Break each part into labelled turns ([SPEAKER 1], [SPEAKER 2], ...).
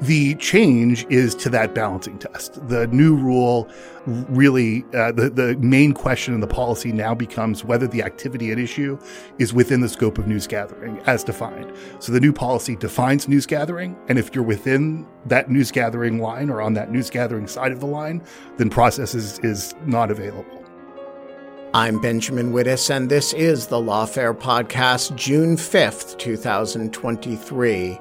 [SPEAKER 1] The change is to that balancing test. The new rule really, uh, the, the main question in the policy now becomes whether the activity at issue is within the scope of news gathering as defined. So the new policy defines news gathering. And if you're within that news gathering line or on that news gathering side of the line, then process is, is not available.
[SPEAKER 2] I'm Benjamin Wittes, and this is the Lawfare Podcast, June 5th, 2023.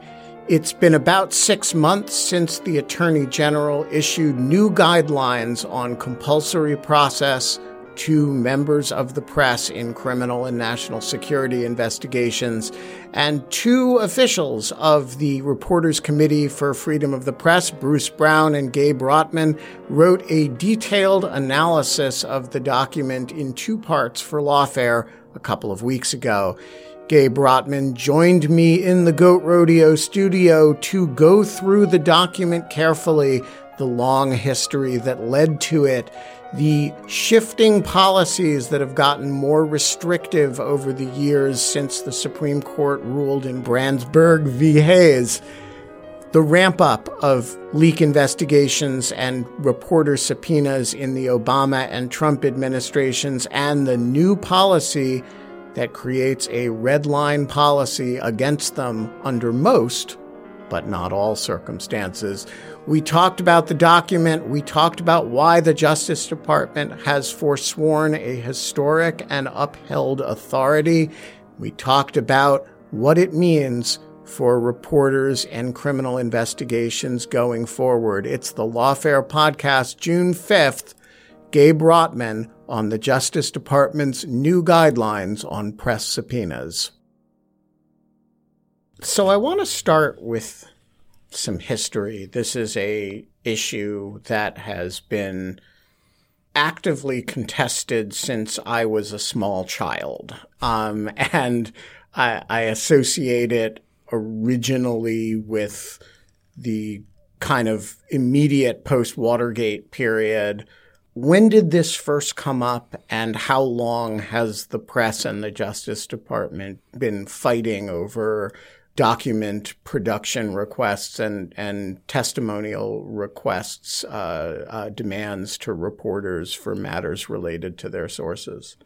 [SPEAKER 2] It's been about six months since the Attorney General issued new guidelines on compulsory process to members of the press in criminal and national security investigations. And two officials of the Reporters Committee for Freedom of the Press, Bruce Brown and Gabe Rottman, wrote a detailed analysis of the document in two parts for Lawfare a couple of weeks ago. Gabe Rottman joined me in the Goat Rodeo studio to go through the document carefully, the long history that led to it, the shifting policies that have gotten more restrictive over the years since the Supreme Court ruled in Branzburg v. Hayes, the ramp up of leak investigations and reporter subpoenas in the Obama and Trump administrations, and the new policy that creates a red line policy against them under most, but not all circumstances. We talked about the document. We talked about why the Justice Department has forsworn a historic and upheld authority. We talked about what it means for reporters and criminal investigations going forward. It's the Lawfare Podcast, June 5th. Gabe Rottman on the Justice Department's new guidelines on press subpoenas. So I want to start with some history. This is a issue that has been actively contested since I was a small child. Um, and I, I associate it originally with the kind of immediate post Watergate period when did this first come up, and how long has the press and the Justice Department been fighting over document production requests and, and testimonial requests, uh, uh, demands to reporters for matters related to their sources?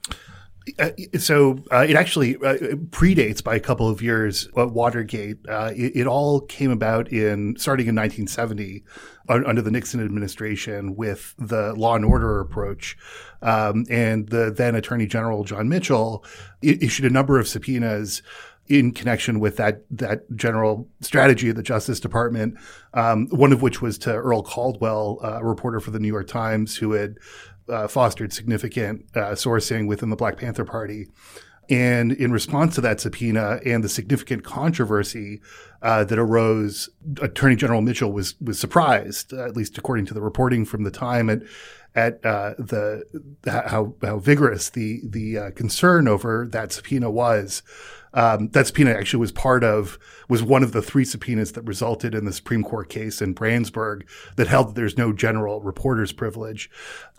[SPEAKER 1] Uh, so uh, it actually uh, predates by a couple of years uh, Watergate. Uh, it, it, all came about in starting in 1970 under the Nixon administration with the law and order approach. Um, and the then Attorney General John Mitchell issued a number of subpoenas in connection with that that general strategy of the Justice Department. Um, one of which was to Earl Caldwell, a reporter for the New York Times, who had uh, fostered significant uh, sourcing within the Black Panther Party. And in response to that subpoena and the significant controversy uh, that arose, Attorney General Mitchell was was surprised, at least according to the reporting from the time, at at uh, the how how vigorous the the uh, concern over that subpoena was. Um, that subpoena actually was part of was one of the three subpoenas that resulted in the Supreme Court case in Branzburg that held that there's no general reporter's privilege.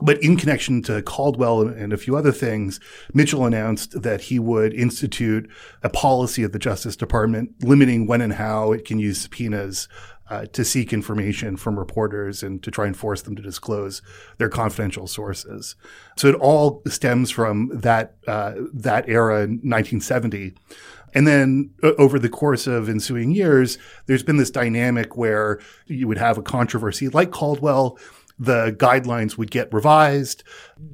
[SPEAKER 1] But in connection to Caldwell and, and a few other things, Mitchell announced that he would institute a policy of the Justice Department limiting when and how it can use subpoenas uh, to seek information from reporters and to try and force them to disclose their confidential sources. So it all stems from that uh, that era in 1970. And then uh, over the course of ensuing years, there's been this dynamic where you would have a controversy like Caldwell. The guidelines would get revised.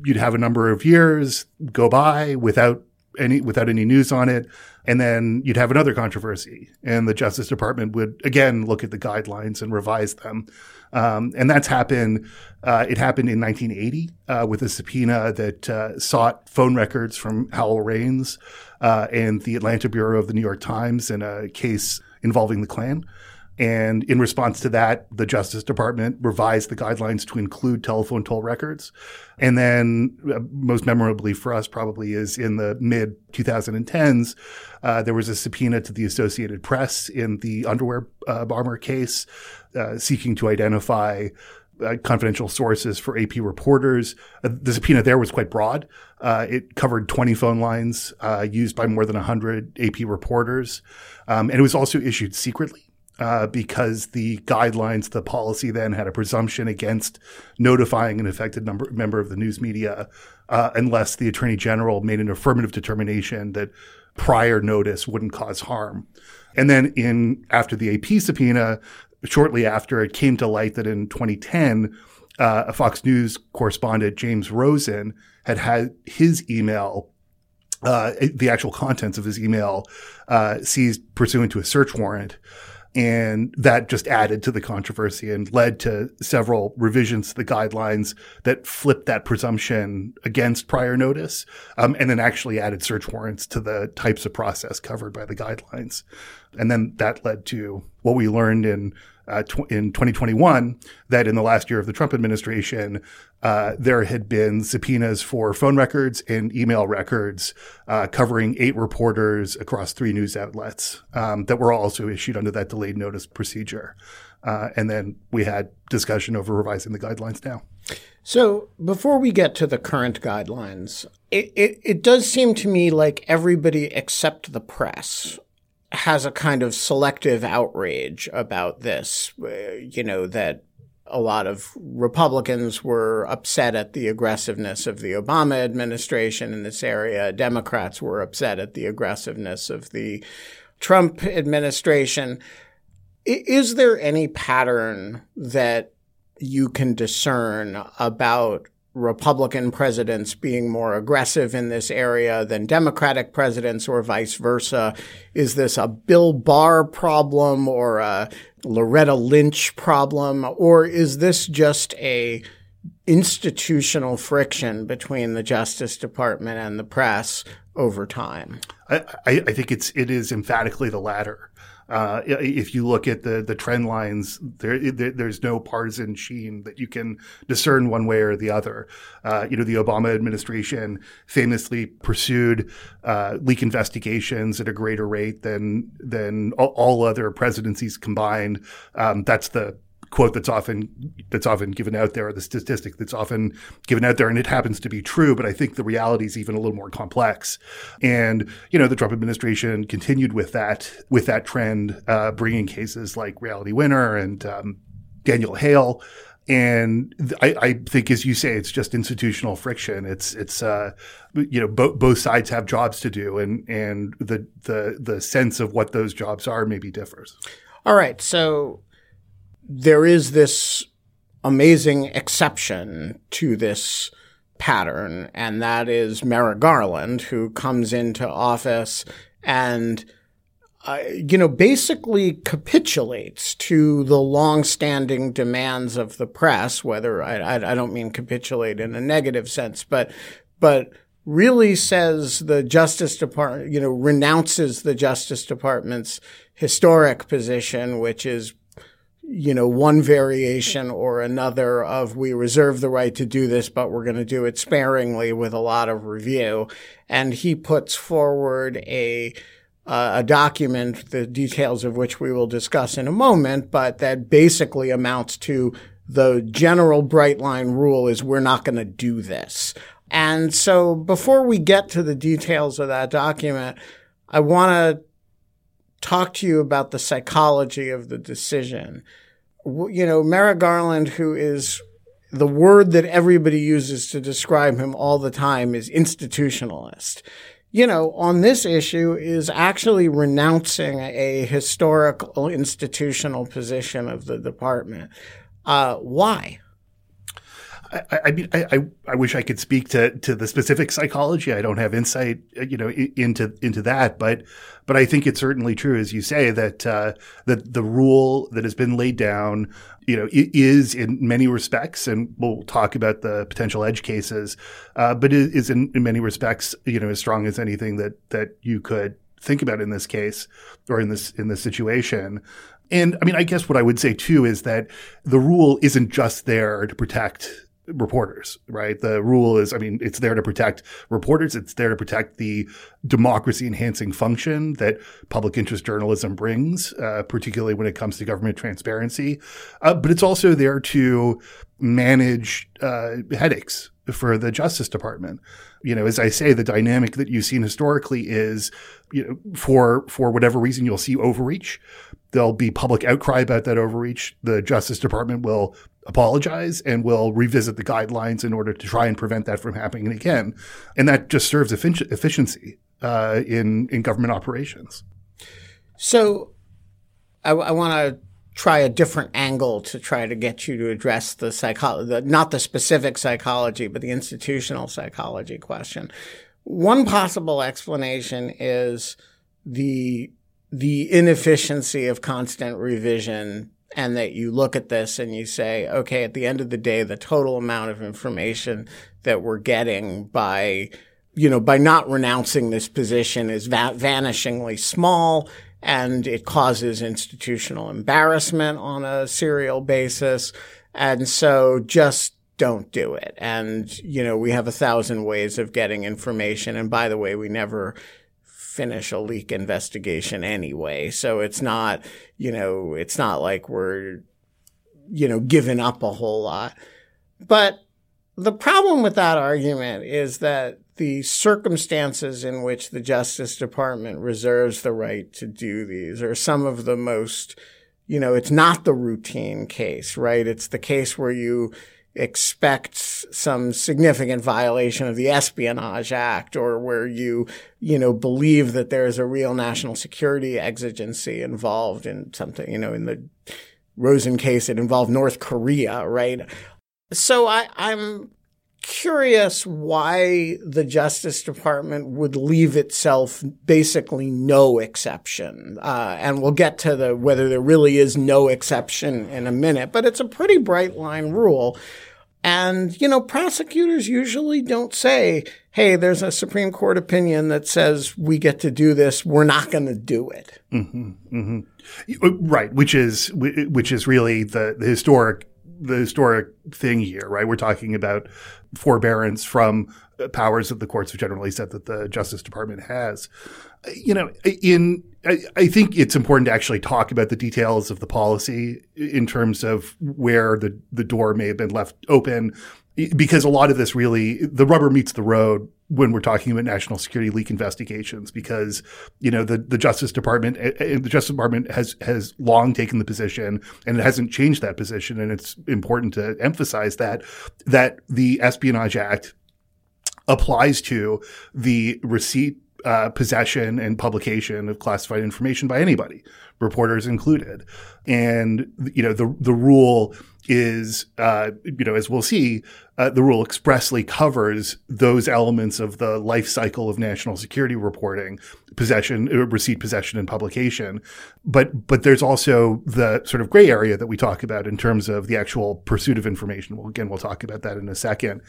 [SPEAKER 1] You'd have a number of years go by without any without any news on it. And then you'd have another controversy, and the Justice Department would again look at the guidelines and revise them. Um, and that's happened. Uh, it happened in 1980 uh, with a subpoena that uh, sought phone records from Howell Raines uh, and the Atlanta Bureau of the New York Times in a case involving the Klan. And in response to that, the Justice Department revised the guidelines to include telephone toll records. And then, uh, most memorably for us, probably is in the mid 2010s, uh, there was a subpoena to the Associated Press in the underwear uh, bomber case, uh, seeking to identify uh, confidential sources for AP reporters. The subpoena there was quite broad. Uh, it covered 20 phone lines uh, used by more than 100 AP reporters. Um, and it was also issued secretly. Uh, because the guidelines, the policy then had a presumption against notifying an affected number, member of the news media uh, unless the attorney general made an affirmative determination that prior notice wouldn't cause harm. And then in after the AP subpoena, shortly after it came to light that in 2010, uh, a Fox News correspondent, James Rosen, had had his email uh, the actual contents of his email uh, seized pursuant to a search warrant. And that just added to the controversy and led to several revisions to the guidelines that flipped that presumption against prior notice, um, and then actually added search warrants to the types of process covered by the guidelines. And then that led to what we learned in uh, tw- in 2021 that in the last year of the Trump administration, uh, there had been subpoenas for phone records and email records uh, covering eight reporters across three news outlets um, that were also issued under that delayed notice procedure. Uh, and then we had discussion over revising the guidelines now.
[SPEAKER 2] So before we get to the current guidelines, it, it, it does seem to me like everybody except the press has a kind of selective outrage about this. Uh, you know, that a lot of Republicans were upset at the aggressiveness of the Obama administration in this area. Democrats were upset at the aggressiveness of the Trump administration. Is there any pattern that you can discern about Republican presidents being more aggressive in this area than Democratic presidents or vice versa? Is this a Bill Barr problem or a Loretta Lynch problem? Or is this just a institutional friction between the Justice Department and the press over time?
[SPEAKER 1] I, I think it's it is emphatically the latter. Uh, if you look at the the trend lines, there, there, there's no partisan sheen that you can discern one way or the other. Uh, you know, the Obama administration famously pursued uh, leak investigations at a greater rate than than all, other presidencies combined. Um, that's the quote that's often that's often given out there, the statistic that's often given out there, and it happens to be true. But I think the reality is even a little more complex. And you know, the Trump administration continued with that with that trend, uh, bringing cases like Reality Winner and um, Daniel Hale. And I, I, think, as you say, it's just institutional friction. It's it's uh, you know bo- both sides have jobs to do, and and the the the sense of what those jobs are maybe differs.
[SPEAKER 2] All right, so there is this amazing exception to this pattern, and that is Merrick Garland, who comes into office and uh, you know, basically capitulates to the long-standing demands of the press. Whether I, I, I don't mean capitulate in a negative sense, but but really says the Justice Department, you know, renounces the Justice Department's historic position, which is you know, one variation or another of we reserve the right to do this, but we're going to do it sparingly with a lot of review. And he puts forward a uh, a document, the details of which we will discuss in a moment, but that basically amounts to the general bright line rule is we're not going to do this. And so before we get to the details of that document, I want to talk to you about the psychology of the decision. You know, Merrick Garland, who is the word that everybody uses to describe him all the time is institutionalist you know, on this issue is actually renouncing a historical institutional position of the department. Uh, why?
[SPEAKER 1] I, I mean, I, I wish I could speak to, to the specific psychology. I don't have insight, you know, into into that, but but I think it's certainly true, as you say, that uh, that the rule that has been laid down, you know, is in many respects, and we'll talk about the potential edge cases, uh, but is in, in many respects, you know, as strong as anything that that you could think about in this case or in this in this situation. And I mean, I guess what I would say too is that the rule isn't just there to protect reporters, right? The rule is, I mean, it's there to protect reporters. It's there to protect the democracy enhancing function that public interest journalism brings, uh, particularly when it comes to government transparency. Uh, but it's also there to manage uh, headaches for the Justice Department. You know, as I say, the dynamic that you've seen historically is, you know, for for whatever reason, you'll see overreach. There'll be public outcry about that overreach. The Justice Department will apologize and will revisit the guidelines in order to try and prevent that from happening again. And that just serves efficiency uh, in in government operations.
[SPEAKER 2] So, I, I want to try a different angle to try to get you to address the psychology, not the specific psychology, but the institutional psychology question. One possible explanation is the the inefficiency of constant revision and that you look at this and you say, okay, at the end of the day, the total amount of information that we're getting by, you know, by not renouncing this position is va- vanishingly small and it causes institutional embarrassment on a serial basis. And so just don't do it. And, you know, we have a thousand ways of getting information. And by the way, we never finish a leak investigation anyway. So it's not, you know, it's not like we're, you know, giving up a whole lot. But the problem with that argument is that the circumstances in which the Justice Department reserves the right to do these are some of the most, you know, it's not the routine case, right? It's the case where you expects some significant violation of the Espionage Act or where you, you know, believe that there is a real national security exigency involved in something, you know, in the Rosen case, it involved North Korea, right? So I, I'm curious why the Justice Department would leave itself basically no exception. Uh, and we'll get to the whether there really is no exception in a minute, but it's a pretty bright line rule. And, you know, prosecutors usually don't say, hey, there's a Supreme Court opinion that says we get to do this. We're not going to do it.
[SPEAKER 1] Mm-hmm, mm-hmm. Right. Which is, which is really the, the historic, the historic thing here, right? We're talking about forbearance from powers that the courts have generally said that the Justice Department has. You know, in I, I, think it's important to actually talk about the details of the policy in terms of where the the door may have been left open, because a lot of this really the rubber meets the road when we're talking about national security leak investigations because you know the, the Justice Department eh, eh, the Justice Department has has long taken the position and it hasn't changed that position and it's important to emphasize that that the Espionage Act applies to the receipt uh, possession and publication of classified information by anybody, reporters included. And you know the the rule is, uh, you know, as we'll see, uh, the rule expressly covers those elements of the life cycle of national security reporting, possession, uh, receipt, possession, and publication. But but there's also the sort of gray area that we talk about in terms of the actual pursuit of information. Well, again, we'll talk about that in a second.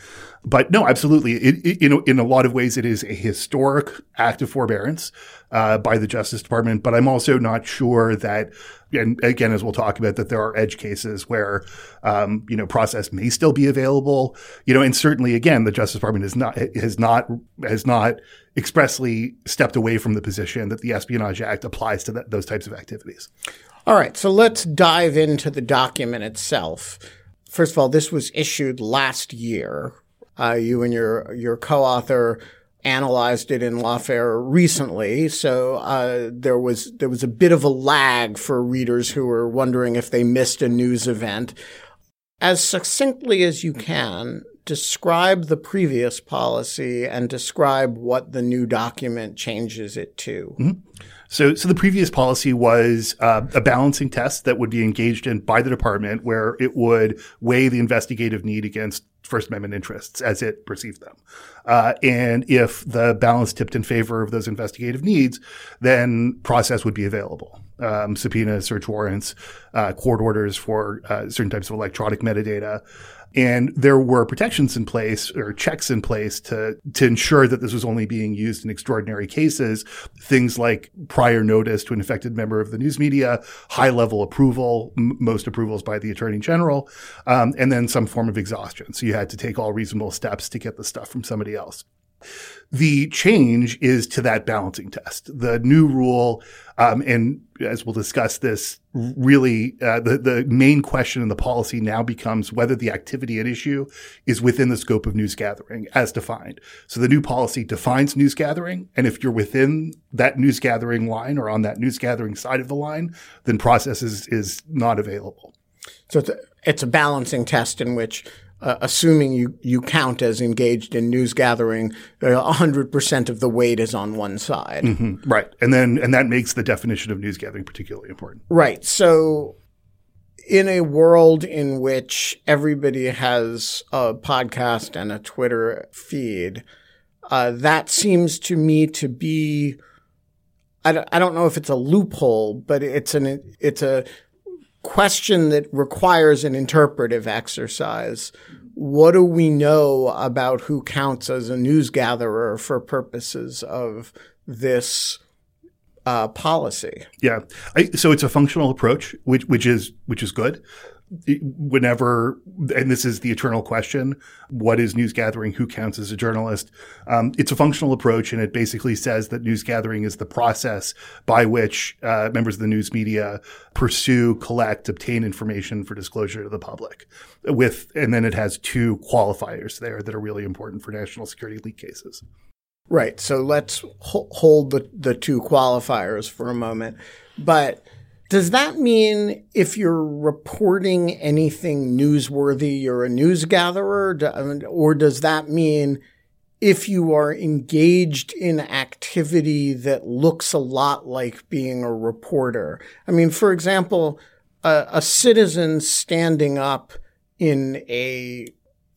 [SPEAKER 1] But no, absolutely, it, it, in in a lot of ways, it is a historic act of forbearance. uh, by the Justice Department. But I'm also not sure that, and again, as we'll talk about, that there are edge cases where, um, you know, process may still be available. You know, and certainly, again, the Justice Department has not has not has not expressly stepped away from the position that the Espionage Act applies to that, those types of activities.
[SPEAKER 2] All right, so let's dive into the document itself. First of all, this was issued last year. Uh, you and your your co-author analyzed it in Lawfare recently, so uh, there was there was a bit of a lag for readers who were wondering if they missed a news event. As succinctly as you can, describe the previous policy and describe what the new document changes it to.
[SPEAKER 1] Mm-hmm. So, so the previous policy was uh, a balancing test that would be engaged in by the department, where it would weigh the investigative need against First Amendment interests as it perceived them. Uh, and if the balance tipped in favor of those investigative needs, then process would be available. Um, subpoenas, search warrants, uh, court orders for uh, certain types of electronic metadata. And there were protections in place or checks in place to, to ensure that this was only being used in extraordinary cases. Things like prior notice to an affected member of the news media, high level approval, m- most approvals by the attorney general, um, and then some form of exhaustion. So you had to take all reasonable steps to get the stuff from somebody else. The change is to that balancing test. The new rule, um, and as we'll discuss this, really uh, the the main question in the policy now becomes whether the activity at issue is within the scope of news gathering as defined. So the new policy defines news gathering, and if you're within that news gathering line or on that news gathering side of the line, then process is is not available.
[SPEAKER 2] So it's a, it's a balancing test in which uh, assuming you, you count as engaged in news gathering, uh, hundred percent of the weight is on one side.
[SPEAKER 1] Mm-hmm. Right, and then and that makes the definition of news gathering particularly important.
[SPEAKER 2] Right. So, in a world in which everybody has a podcast and a Twitter feed, uh, that seems to me to be. I don't, I don't know if it's a loophole, but it's an it's a question that requires an interpretive exercise. What do we know about who counts as a news gatherer for purposes of this uh, policy?
[SPEAKER 1] Yeah, I, so it's a functional approach, which which is which is good whenever, and this is the eternal question, what is news gathering? Who counts as a journalist? Um, it's a functional approach, and it basically says that news gathering is the process by which uh, members of the news media pursue, collect, obtain information for disclosure to the public. With, and then it has two qualifiers there that are really important for national security leak cases.
[SPEAKER 2] Right. So let's hold the, the two qualifiers for a moment. But does that mean if you're reporting anything newsworthy, you're a news gatherer? Or does that mean if you are engaged in activity that looks a lot like being a reporter? I mean, for example, a, a citizen standing up in a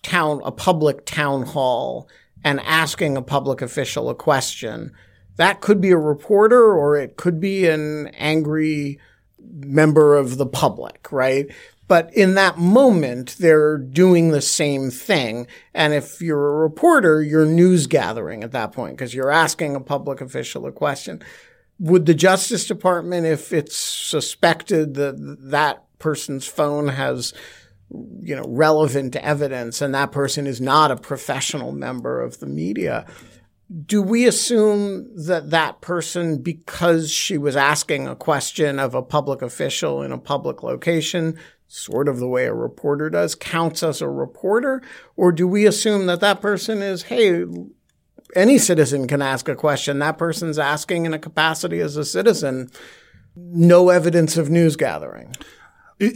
[SPEAKER 2] town, a public town hall and asking a public official a question. That could be a reporter or it could be an angry member of the public, right? But in that moment, they're doing the same thing. And if you're a reporter, you're news gathering at that point because you're asking a public official a question. Would the Justice Department, if it's suspected that that person's phone has you know relevant evidence and that person is not a professional member of the media do we assume that that person, because she was asking a question of a public official in a public location, sort of the way a reporter does, counts as a reporter? Or do we assume that that person is, hey, any citizen can ask a question. That person's asking in a capacity as a citizen. No evidence of news gathering.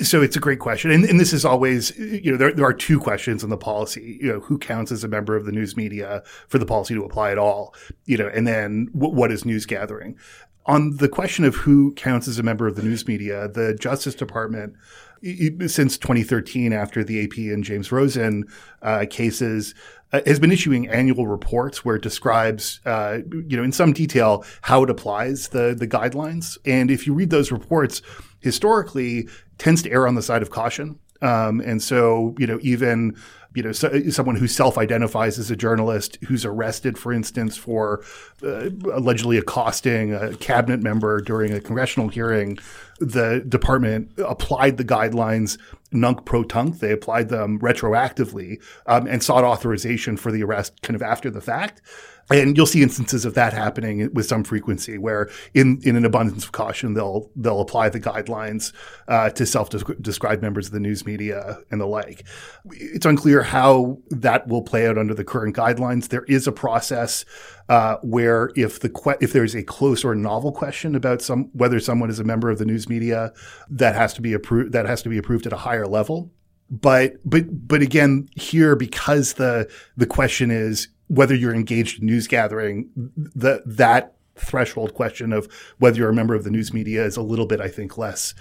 [SPEAKER 1] So it's a great question. And, and, this is always, you know, there, there are two questions in the policy, you know, who counts as a member of the news media for the policy to apply at all, you know, and then w- what is news gathering? On the question of who counts as a member of the news media, the Justice Department, since 2013, after the AP and James Rosen uh, cases, uh, has been issuing annual reports where it describes, uh, you know, in some detail how it applies the the guidelines. And if you read those reports, historically tends to err on the side of caution. Um, and so, you know, even you know, so, someone who self-identifies as a journalist who's arrested, for instance, for uh, allegedly accosting a cabinet member during a congressional hearing, the department applied the guidelines nunc pro tunc. They applied them retroactively um, and sought authorization for the arrest kind of after the fact. And you'll see instances of that happening with some frequency, where in, in an abundance of caution, they'll they'll apply the guidelines uh, to self-described members of the news media and the like. It's unclear how that will play out under the current guidelines. There is a process uh, where if the que- if there's a close or novel question about some whether someone is a member of the news media, that has to be approved. That has to be approved at a higher level but but but again here because the the question is whether you're engaged in news gathering, that that threshold question of whether you're a member of the news media is a little bit, I think, less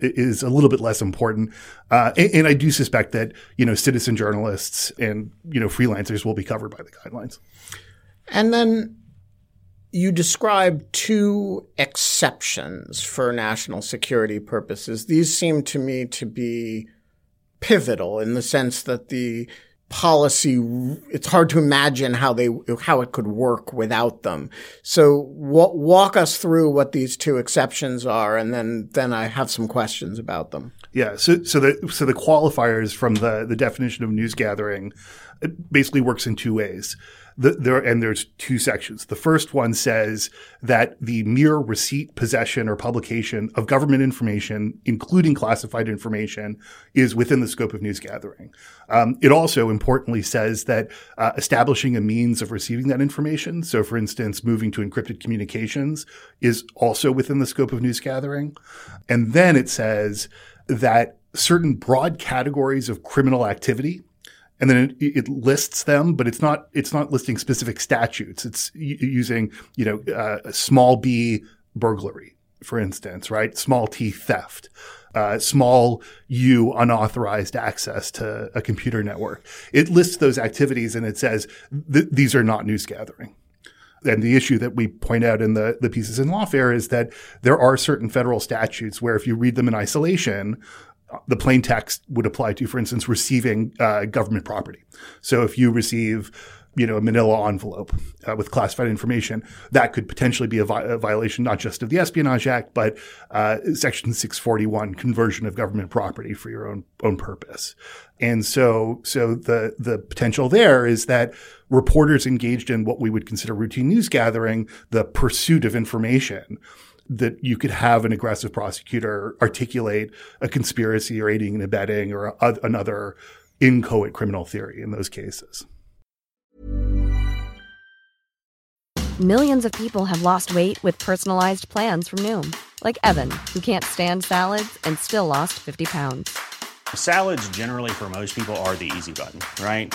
[SPEAKER 1] is a little bit less important. Uh, and, and, I do suspect that you know citizen journalists and you know freelancers will be covered by the guidelines.
[SPEAKER 2] And then you describe two exceptions for national security purposes. These seem to me to be pivotal in the sense that the policy it's hard to imagine how they how it could work without them. So w- walk us through what these two exceptions are and then then i have some questions about them.
[SPEAKER 1] Yeah so so the so the qualifiers from the the definition of news gathering basically works in two ways the, there and there's two sections. The first one says that the mere receipt, possession, or publication of government information, including classified information, is within the scope of news gathering. Um, it also importantly says that uh, establishing a means of receiving that information, so for instance, moving to encrypted communications, is also within the scope of news gathering. And then it says that certain broad categories of criminal activity and then it, it, lists them, but it's not it's not listing specific statutes. It's using you know uh, small b burglary, for instance, right? Small t theft. Uh, small u unauthorized access to a computer network. It lists those activities and it says th- these are not news gathering. And the issue that we point out in the, the pieces in lawfare is that there are certain federal statutes where if you read them in isolation, the plain text would apply to, for instance, receiving uh, government property. So if you receive, you know, a manila envelope uh, with classified information, that could potentially be a, vi- a, violation not just of the Espionage Act, but uh, Section 641, conversion of government property for your own own purpose. And so, so the the potential there is that reporters engaged in what we would consider routine news gathering, the pursuit of information that you could have an aggressive prosecutor articulate a conspiracy or aiding and abetting or a, another inchoate criminal theory in those cases.
[SPEAKER 3] Millions of people have lost weight with personalized plans from Noom, like Evan, who can't stand salads and still lost 50 pounds.
[SPEAKER 4] Salads, generally, for most people, are the easy button, right?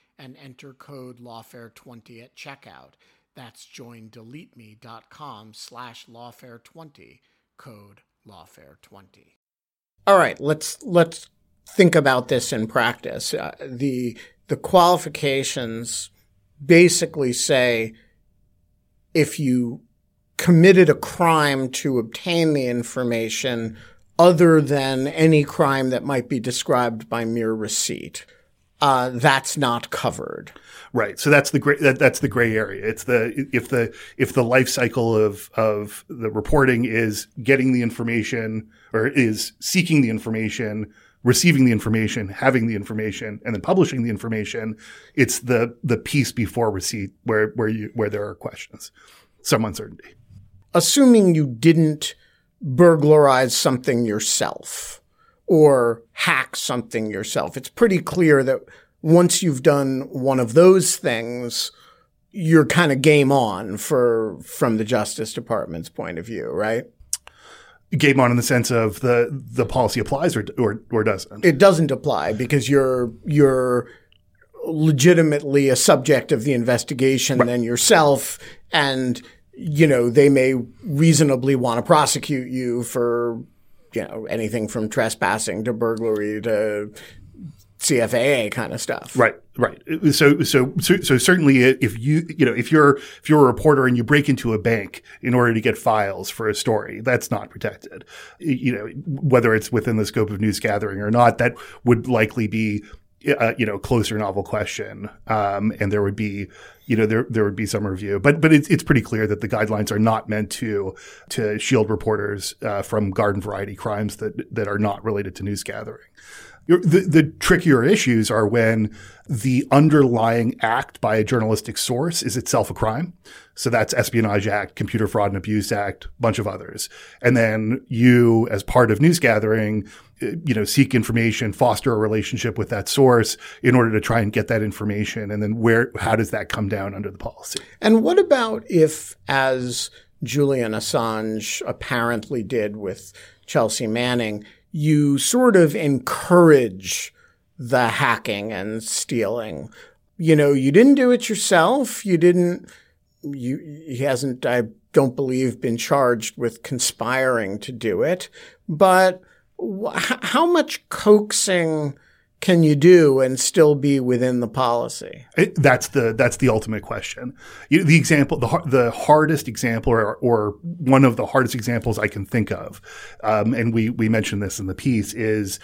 [SPEAKER 2] and enter code lawfare20 at checkout. That's joindeleteme.com slash lawfare20, code lawfare20. All right, let's let's think about this in practice. Uh, the the qualifications basically say if you committed a crime to obtain the information other than any crime that might be described by mere receipt uh, that's not covered.
[SPEAKER 1] Right. So that's the gray, that, that's the gray area. It's the, if the, if the life cycle of, of the reporting is getting the information or is seeking the information, receiving the information, having the information, and then publishing the information, it's the, the piece before receipt where, where you, where there are questions, some uncertainty.
[SPEAKER 2] Assuming you didn't burglarize something yourself or hack something yourself. It's pretty clear that once you've done one of those things, you're kind of game on for from the Justice Department's point of view, right?
[SPEAKER 1] Game on in the sense of the the policy applies or or, or doesn't.
[SPEAKER 2] It doesn't apply because you're you're legitimately a subject of the investigation right. than yourself and you know they may reasonably want to prosecute you for you know, anything from trespassing to burglary to CFAA kind of stuff.
[SPEAKER 1] Right, right. So, so, so, so, certainly, if you, you know, if you're if you're a reporter and you break into a bank in order to get files for a story, that's not protected. You know, whether it's within the scope of news gathering or not, that would likely be uh, you know, closer novel question. Um, and there would be, you know, there, there would be some review, but, but it's, it's pretty clear that the guidelines are not meant to, to shield reporters, uh, from garden variety crimes that, that are not related to news gathering. The, the trickier issues are when the underlying act by a journalistic source is itself a crime. So that's Espionage Act, Computer Fraud and Abuse Act, bunch of others. And then you, as part of news gathering, uh, you know, seek information, foster a relationship with that source in order to try and get that information. And then where, how does that come down under the policy?
[SPEAKER 2] And what about if, as Julian Assange apparently did with Chelsea Manning, you sort of encourage the hacking and stealing. You know, you didn't do it yourself. You didn't, you, he hasn't, I don't believe, been charged with conspiring to do it. But wh- how much coaxing can you do and still be within the policy?
[SPEAKER 1] It, that's the that's the ultimate question. You, the example, the the hardest example, or, or one of the hardest examples I can think of, um, and we we mentioned this in the piece is.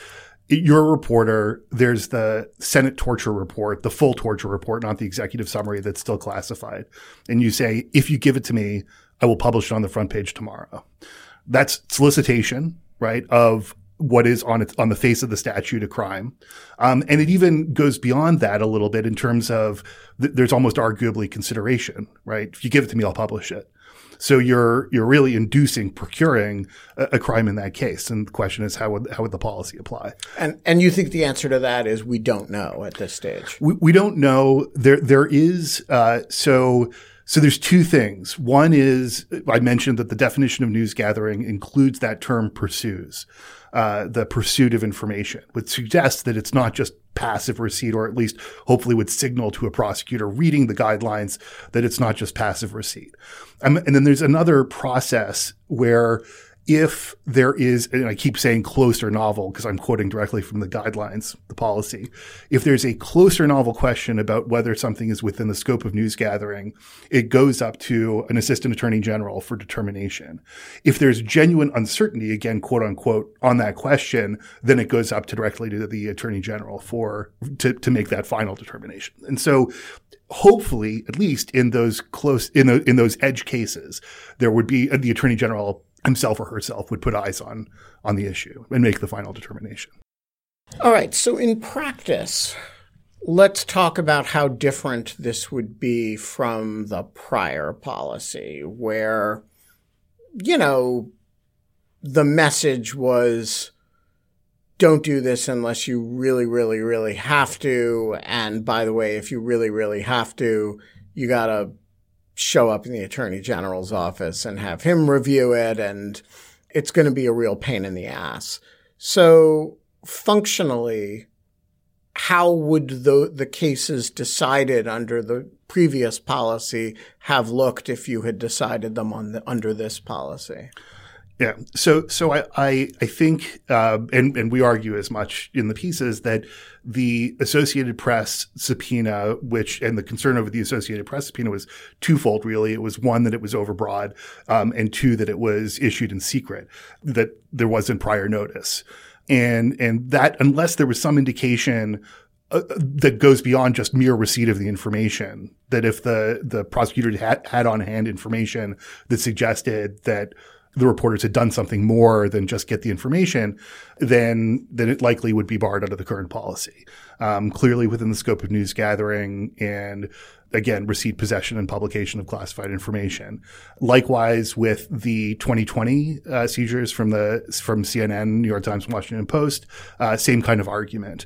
[SPEAKER 1] You're a reporter. There's the Senate torture report, the full torture report, not the executive summary that's still classified. And you say, if you give it to me, I will publish it on the front page tomorrow. That's solicitation, right? Of what is on its on the face of the statute a crime, um, and it even goes beyond that a little bit in terms of th- there's almost arguably consideration, right? If you give it to me, I'll publish it. So you're you're really inducing procuring a, a, crime in that case, and the question is how would how would the policy apply?
[SPEAKER 2] And and you think the answer to that is we don't know at this stage.
[SPEAKER 1] We, we don't know. There there is uh, so. So there's two things. One is I mentioned that the definition of news gathering includes that term pursues uh, the pursuit of information, would suggest that it's not just passive receipt, or at least hopefully would signal to a prosecutor reading the guidelines that it's not just passive receipt. Um, and then there's another process where if there is, and I keep saying closer novel because I'm quoting directly from the guidelines, the policy, if there's a closer novel question about whether something is within the scope of news gathering, it goes up to an assistant attorney general for determination. If there's genuine uncertainty, again, quote unquote, on that question, then it goes up to directly to the attorney general for, to, to make that final determination. And so hopefully, at least in those close, in, the, in those edge cases, there would be the attorney general himself or herself would put eyes on on the issue and make the final determination.
[SPEAKER 2] All right, so in practice, let's talk about how different this would be from the prior policy where you know the message was don't do this unless you really really really have to and by the way if you really really have to you got to show up in the attorney general's office and have him review it. And it's going to be a real pain in the ass. So functionally, how would the, the cases decided under the previous policy have looked if you had decided them on the, under this policy?
[SPEAKER 1] Yeah. So, so I, I, I think, uh, and, and we argue as much in the pieces that the Associated Press subpoena, which, and the concern over the Associated Press subpoena was twofold, really. It was one, that it was overbroad, um, and two, that it was issued in secret, that there wasn't prior notice. And, and that, unless there was some indication uh, that goes beyond just mere receipt of the information. That if the the prosecutor had, had on hand information that suggested that the reporters had done something more than just get the information, then then it likely would be barred under the current policy. Um, clearly within the scope of news gathering and again receipt, possession, and publication of classified information. Likewise with the 2020 uh, seizures from the from CNN, New York Times, Washington Post, uh, same kind of argument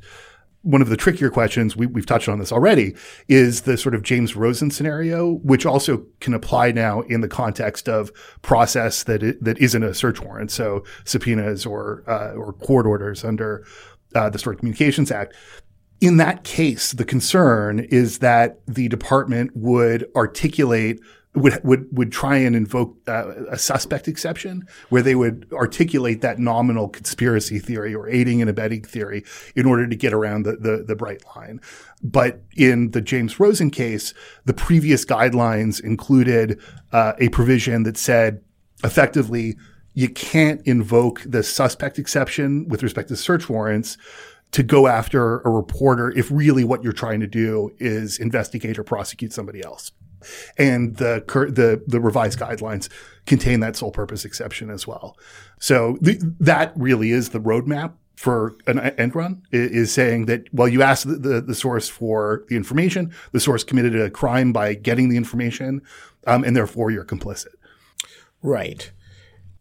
[SPEAKER 1] one of the trickier questions, we, have touched on this already, is the sort of James Rosen scenario, which also can apply now in the context of process that it, that isn't a search warrant, so subpoenas or uh, or court orders under uh, the Stored Communications Act. In that case, the concern is that the department would articulate would would would try and invoke uh, a suspect exception where they would articulate that nominal conspiracy theory or aiding and abetting theory in order to get around the the, the bright line. But in the James Rosen case, the previous guidelines included uh, a provision that said effectively you can't invoke the suspect exception with respect to search warrants to go after a reporter if really what you're trying to do is investigate or prosecute somebody else. And the the the revised guidelines contain that sole purpose exception as well. So th- that really is the roadmap for an end run is saying that, well, you asked the, the, the, source for the information, the source committed a crime by getting the information, um, and therefore you're complicit.
[SPEAKER 2] Right.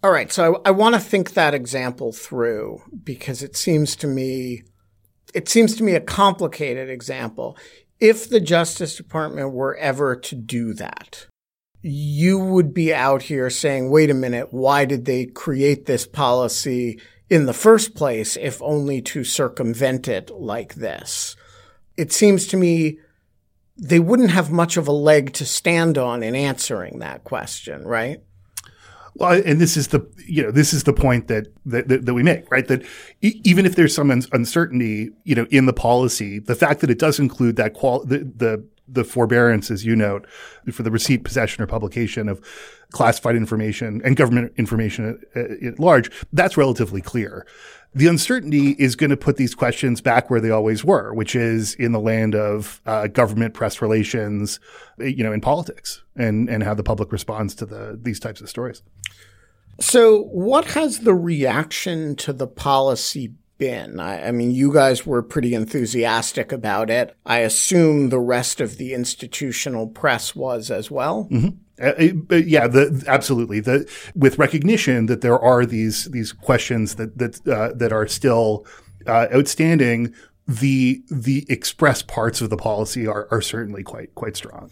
[SPEAKER 2] All right. So I, I want to think that example through because it seems to me, it seems to me a complicated example. If the Justice Department were ever to do that, you would be out here saying, wait a minute, why did they create this policy in the first place, if only to circumvent it like this? It seems to me they wouldn't have much of a leg to stand on in answering that question, right?
[SPEAKER 1] Well, and this is the you know this is the point that that, that, that we make, right? That e- even if there's some uncertainty, you know, in the policy, the fact that it does include that qual the, the the forbearance, as you note, for the receipt, possession, or publication of classified information and government information at, at large, that's relatively clear. The uncertainty is going to put these questions back where they always were, which is in the land of uh, government press relations, you know, in politics and, and how the public responds to the, these types of stories.
[SPEAKER 2] So what has the reaction to the policy been? I, I, mean, you guys were pretty enthusiastic about it. I assume the rest of the institutional press was as well.
[SPEAKER 1] Mm-hmm. Uh, yeah, the, absolutely. The, with recognition that there are these these questions that that uh, that are still uh, outstanding, the the express parts of the policy are are certainly quite quite strong.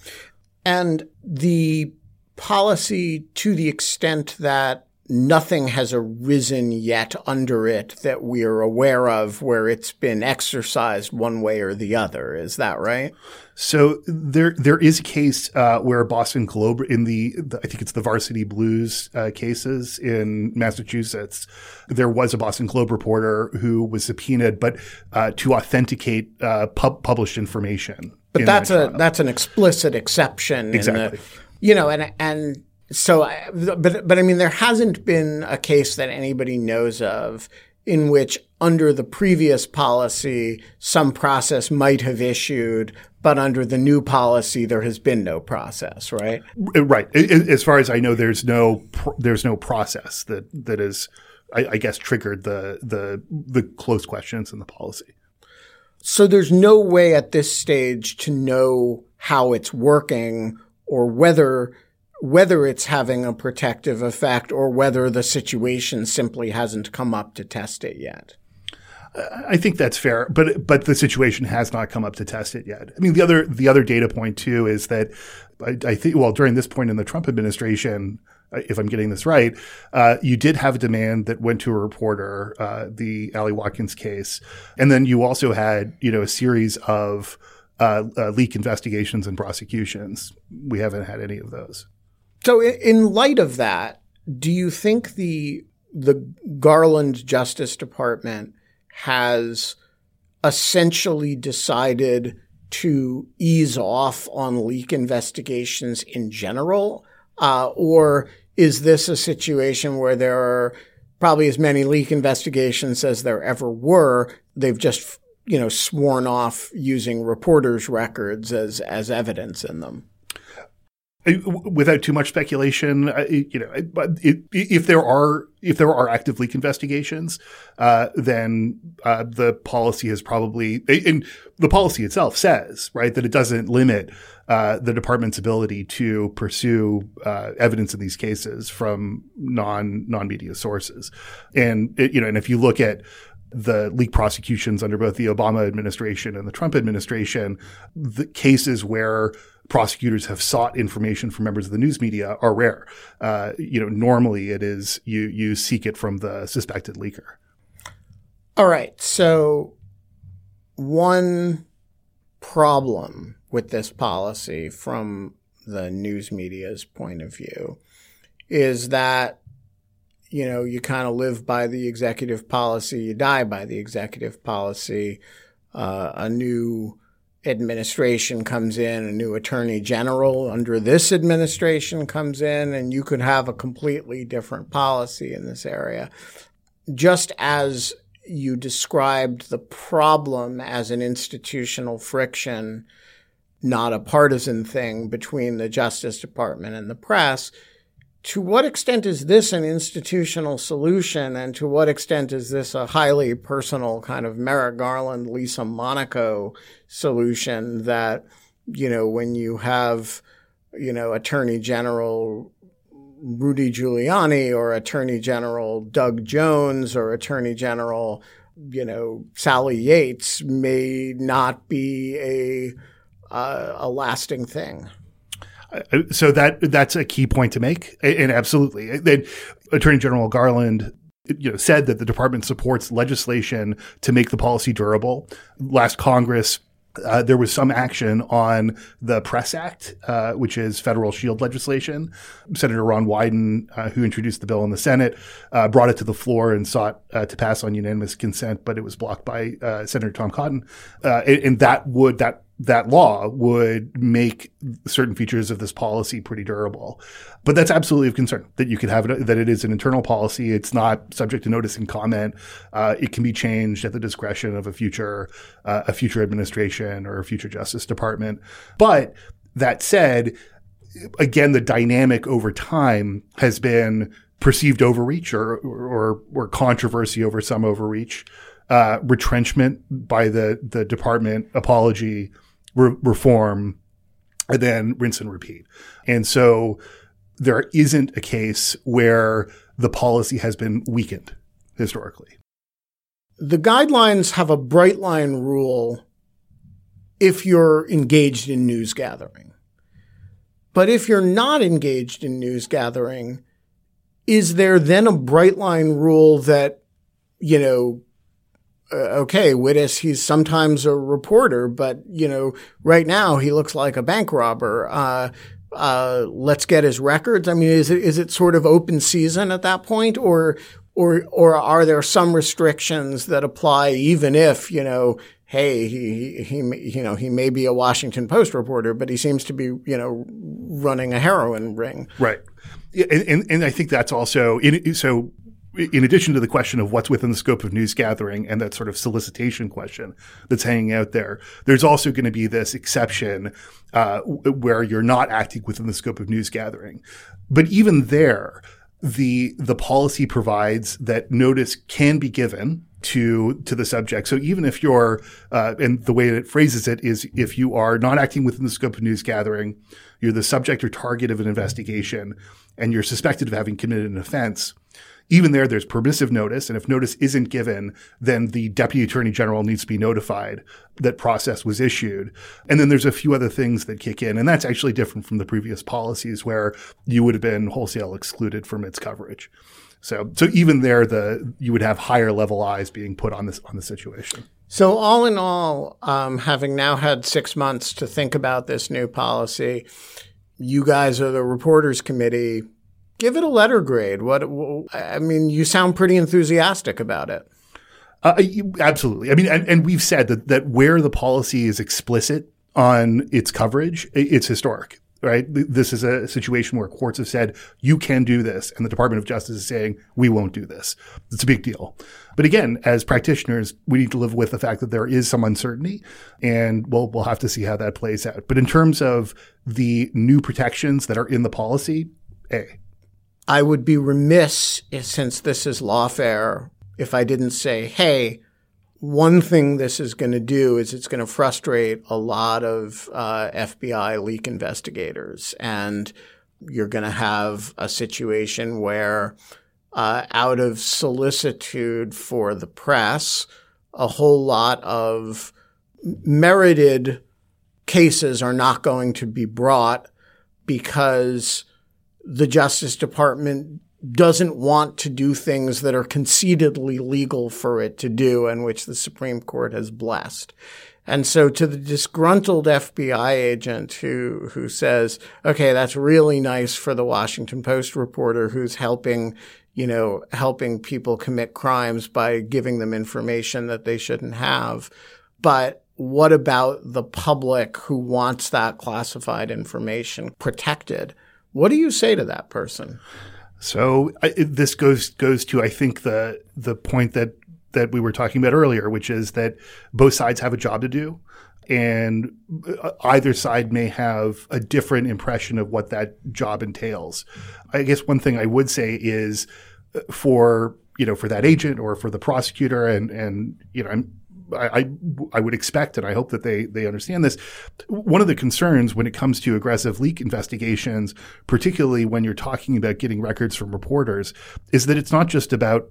[SPEAKER 2] And the policy, to the extent that nothing has arisen yet under it that we are aware of where it's been exercised one way or the other. Is that right?
[SPEAKER 1] So there, there is a case uh, where Boston Globe in the, the, I think it's the Varsity Blues uh, cases in Massachusetts, there was a Boston Globe reporter who was subpoenaed, but uh, to authenticate uh, pub- published information.
[SPEAKER 2] But that's a that's an explicit exception.
[SPEAKER 1] Exactly.
[SPEAKER 2] The, you know, and and so, but but I mean, there hasn't been a case that anybody knows of in which, under the previous policy, some process might have issued, but under the new policy, there has been no process, right?
[SPEAKER 1] Right. As far as I know, there's no there's no process that that is, I, I guess, triggered the the the close questions in the policy.
[SPEAKER 2] So there's no way at this stage to know how it's working or whether whether it's having a protective effect or whether the situation simply hasn't come up to test it yet.
[SPEAKER 1] I think that's fair, but but the situation has not come up to test it yet. I mean, the other the other data point too is that I, I think well during this point in the Trump administration, if I'm getting this right, uh, you did have a demand that went to a reporter, uh, the Ali Watkins case, and then you also had you know a series of uh, uh leak investigations and prosecutions. We haven't had any of those.
[SPEAKER 2] So, in light of that, do you think the the Garland Justice Department has essentially decided to ease off on leak investigations in general, uh, or is this a situation where there are probably as many leak investigations as there ever were? They've just you know sworn off using reporters' records as as evidence in them
[SPEAKER 1] without too much speculation, you know, but if there are if there are active leak investigations, uh, then uh, the policy has probably and the policy itself says right that it doesn't limit uh, the department's ability to pursue uh, evidence in these cases from non non media sources, and it, you know, and if you look at the leak prosecutions under both the Obama administration and the Trump administration, the cases where prosecutors have sought information from members of the news media are rare. Uh, you know, normally it is you you seek it from the suspected leaker.
[SPEAKER 2] All right. So one problem with this policy from the news media's point of view is that you know you kind of live by the executive policy you die by the executive policy uh, a new administration comes in, a new attorney general under this administration comes in, and you could have a completely different policy in this area. Just as you described the problem as an institutional friction, not a partisan thing between the Justice Department and the press, to what extent is this an institutional solution and to what extent is this a highly personal kind of Merrick Garland, Lisa Monaco solution that, you know, when you have, you know, Attorney General Rudy Giuliani or Attorney General Doug Jones or Attorney General, you know, Sally Yates may not be a uh, a lasting thing.
[SPEAKER 1] So that that's a key point to make, and absolutely, then Attorney General Garland you know said that the department supports legislation to make the policy durable. Last Congress uh, there was some action on the Press Act, uh, which is federal shield legislation. Senator Ron Wyden, uh, who introduced the bill in the Senate, uh, brought it to the floor and sought uh, to pass on unanimous consent, but it was blocked by uh, Senator Tom Cotton. And, and, that would that that law would make certain features of this policy pretty durable. But that's absolutely of concern that you could have it, that it is an internal policy. It's not subject to notice and comment. Uh, it can be changed at the discretion of a future, uh, a future administration or a future Justice Department. But that said, again, the dynamic over time has been perceived overreach or, or, or controversy over some overreach. Uh, retrenchment by the the department, apology, re- reform, and then rinse and repeat. And so there isn't a case where the policy has been weakened historically.
[SPEAKER 2] The guidelines have a bright line rule if you're engaged in news gathering. But if you're not engaged in news gathering, is there then a bright line rule that, you know, okay, Wittes, he's sometimes a reporter, but you know, right now he looks like a bank robber. Uh, uh, let's get his records. I mean, is it is it sort of open season at that point, or or or are there some restrictions that apply even if you know? Hey, he, he, you know, he may be a Washington Post reporter, but he seems to be, you know, running a heroin ring.
[SPEAKER 1] Right. And, and, and I think that's also, so in addition to the question of what's within the scope of news gathering and that sort of solicitation question that's hanging out there, there's also going to be this exception uh, where you're not acting within the scope of news gathering. But even there, the the policy provides that notice can be given to to the subject. So even if you're uh, and the way that it phrases it is if you are not acting within the scope of news gathering, you're the subject or target of an investigation, and you're suspected of having committed an offense even there, there's permissive notice. And if notice isn't given, then the deputy attorney general needs to be notified that process was issued. And then there's a few other things that kick in. And that's actually different from the previous policies where you would have been wholesale excluded from its coverage. So, so even there, the you would have higher level eyes being put on this on the situation.
[SPEAKER 2] So, all in all, um, having now had six months to think about this new policy, you guys are the reporters committee give it a letter grade. What I mean, you sound pretty enthusiastic about it.
[SPEAKER 1] Uh, absolutely. I mean, and, and we've said that that where the policy is explicit on its coverage, it's historic. Right. This is a situation where courts have said you can do this, and the Department of Justice is saying we won't do this. It's a big deal. But again, as practitioners, we need to live with the fact that there is some uncertainty, and we'll we'll have to see how that plays out. But in terms of the new protections that are in the policy, a
[SPEAKER 2] I would be remiss since this is lawfare if I didn't say, hey, one thing this is going to do is it's going to frustrate a lot of uh, FBI leak investigators. And you're going to have a situation where, uh, out of solicitude for the press, a whole lot of merited cases are not going to be brought because the Justice Department doesn't want to do things that are concededly legal for it to do and which the Supreme Court has blessed. And so to the disgruntled FBI agent who, who says, okay, that's really nice for the Washington Post reporter who's helping, you know, helping people commit crimes by giving them information that they shouldn't have. But what about the public who wants that classified information protected? What do you say to that person?
[SPEAKER 1] So I, this goes goes to I think the the point that that we were talking about earlier, which is that both sides have a job to do. and uh, either side may have a different impression of what that job entails. I guess one thing I would say is uh, for you know for that agent or for the prosecutor and and you know I'm I, I would expect and I hope that they they understand this. One of the concerns when it comes to aggressive leak investigations, particularly when you're talking about getting records from reporters, is that it's not just about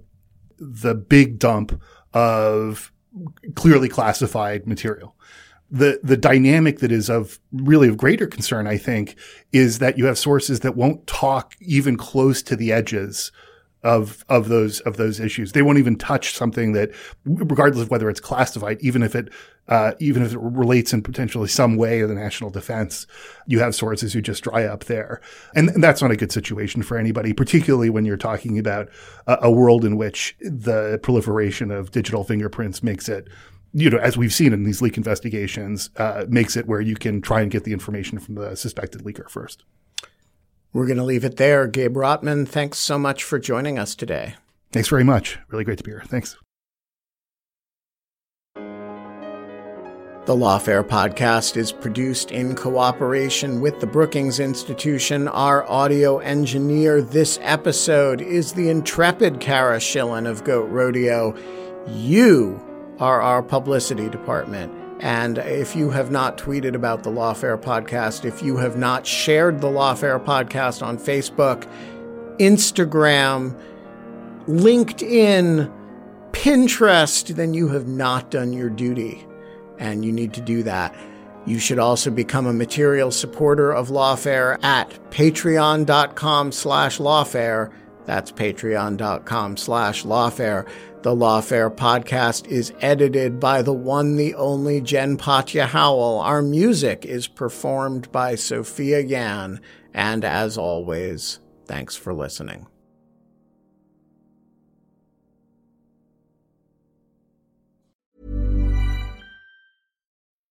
[SPEAKER 1] the big dump of clearly classified material. The the dynamic that is of really of greater concern, I think, is that you have sources that won't talk even close to the edges of of those of those issues. They won't even touch something that, regardless of whether it's classified, even if it uh, even if it relates in potentially some way to the national defense, you have sources who just dry up there, and, and that's not a good situation for anybody, particularly when you're talking about a, a world in which the proliferation of digital fingerprints makes it you know, as we've seen in these leak investigations, uh, makes it where you can try and get the information from the suspected leaker first.
[SPEAKER 2] We're going to leave it there. Gabe Rottman, thanks so much for joining us today.
[SPEAKER 1] Thanks very much. Really great to be here. Thanks.
[SPEAKER 2] The Lawfare podcast is produced in cooperation with the Brookings Institution. Our audio engineer this episode is the intrepid Cara Shillenn of Goat Rodeo. You are our publicity department. And if you have not tweeted about the Lawfare podcast, if you have not shared the Lawfare podcast on Facebook, Instagram, LinkedIn, Pinterest, then you have not done your duty. And you need to do that. You should also become a material supporter of Lawfare at patreon.com slash lawfare. That's patreon.com slash lawfare. The Lawfare podcast is edited by the one, the only Jen Patja Howell. Our music is performed by Sophia Yan. And as always, thanks for listening.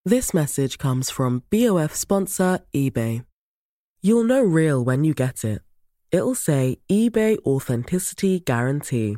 [SPEAKER 5] This message comes from BOF sponsor eBay. You'll know real when you get it. It'll say eBay Authenticity Guarantee